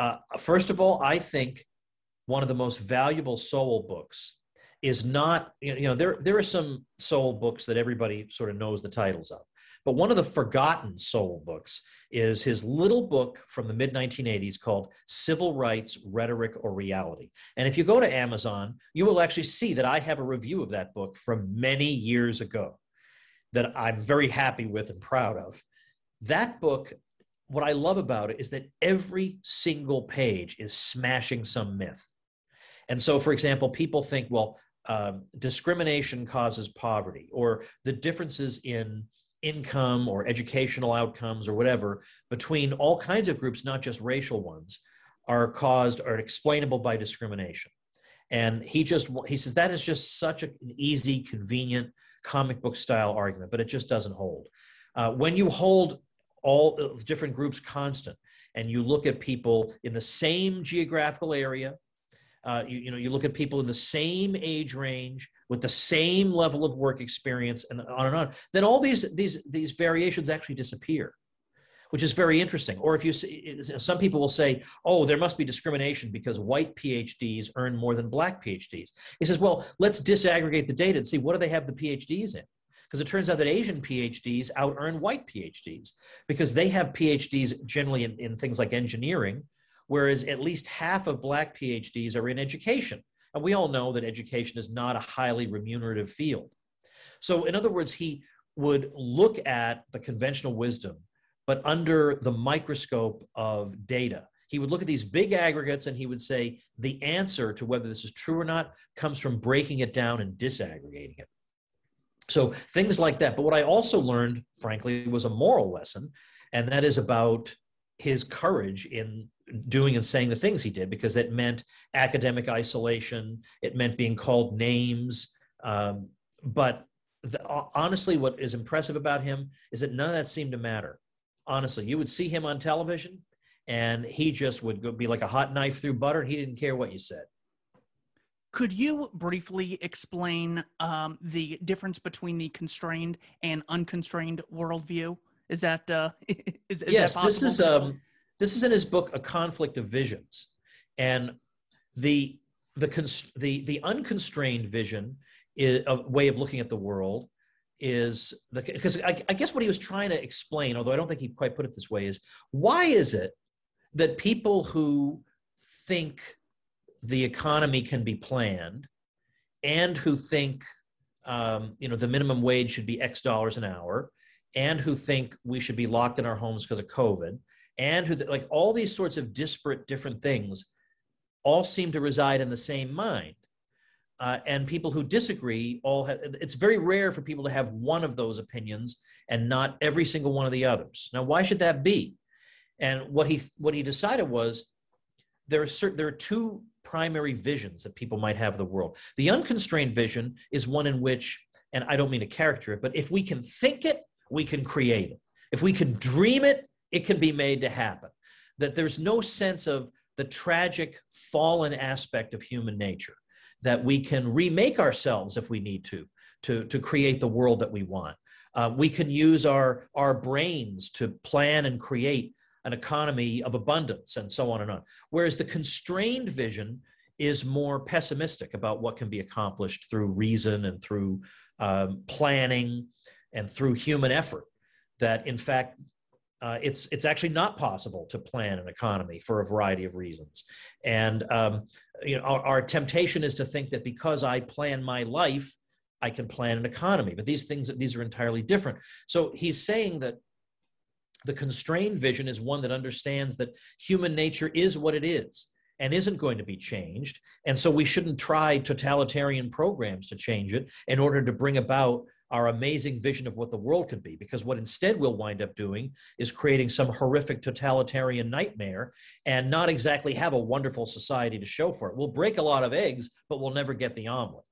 Uh, first of all, I think one of the most valuable Sowell books is not, you know, there, there are some Sowell books that everybody sort of knows the titles of. But one of the forgotten Sowell books is his little book from the mid 1980s called Civil Rights Rhetoric or Reality. And if you go to Amazon, you will actually see that I have a review of that book from many years ago that I'm very happy with and proud of. That book, what I love about it is that every single page is smashing some myth. And so, for example, people think, well, um, discrimination causes poverty, or the differences in income or educational outcomes or whatever between all kinds of groups, not just racial ones, are caused or explainable by discrimination. And he just he says that is just such an easy, convenient comic book style argument, but it just doesn't hold. Uh, when you hold all different groups constant and you look at people in the same geographical area, uh, you, you know, you look at people in the same age range with the same level of work experience and on and on, then all these, these, these variations actually disappear which is very interesting. Or if you see, some people will say, oh, there must be discrimination because white PhDs earn more than black PhDs. He says, well, let's disaggregate the data and see what do they have the PhDs in? Because it turns out that Asian PhDs out earn white PhDs because they have PhDs generally in, in things like engineering, whereas at least half of black PhDs are in education. And we all know that education is not a highly remunerative field. So, in other words, he would look at the conventional wisdom, but under the microscope of data. He would look at these big aggregates and he would say the answer to whether this is true or not comes from breaking it down and disaggregating it. So, things like that. But what I also learned, frankly, was a moral lesson, and that is about his courage in doing and saying the things he did because it meant academic isolation it meant being called names um, but the, honestly what is impressive about him is that none of that seemed to matter honestly you would see him on television and he just would go, be like a hot knife through butter and he didn't care what you said could you briefly explain um, the difference between the constrained and unconstrained worldview is that uh, is, is yes that this is um, this is in his book, A Conflict of Visions. And the, the, the, the unconstrained vision is a way of looking at the world is because I, I, guess what he was trying to explain, although I don't think he quite put it this way, is why is it that people who think the economy can be planned and who think um, you know the minimum wage should be X dollars an hour and who think we should be locked in our homes because of COVID and who like all these sorts of disparate different things all seem to reside in the same mind. Uh, and people who disagree all have it's very rare for people to have one of those opinions and not every single one of the others. Now why should that be? And what he what he decided was there are certain there are two primary visions that people might have of the world the unconstrained vision is one in which and i don't mean to caricature it but if we can think it we can create it if we can dream it it can be made to happen. That there's no sense of the tragic fallen aspect of human nature, that we can remake ourselves if we need to, to, to create the world that we want. Uh, we can use our, our brains to plan and create an economy of abundance and so on and on. Whereas the constrained vision is more pessimistic about what can be accomplished through reason and through um, planning and through human effort. That in fact, uh, it's it's actually not possible to plan an economy for a variety of reasons, and um, you know our, our, temptation is to think that because I plan my life, I can plan an economy. But these things these are entirely different. So he's saying that the constrained vision is one that understands that human nature is what it is and isn't going to be changed, and so we shouldn't try totalitarian programs to change it in order to bring about our amazing vision of what the world can be. Because what instead we'll wind up doing is creating some horrific totalitarian nightmare and not exactly have a wonderful society to show for it. We'll break a lot of eggs, but we'll never get the omelet.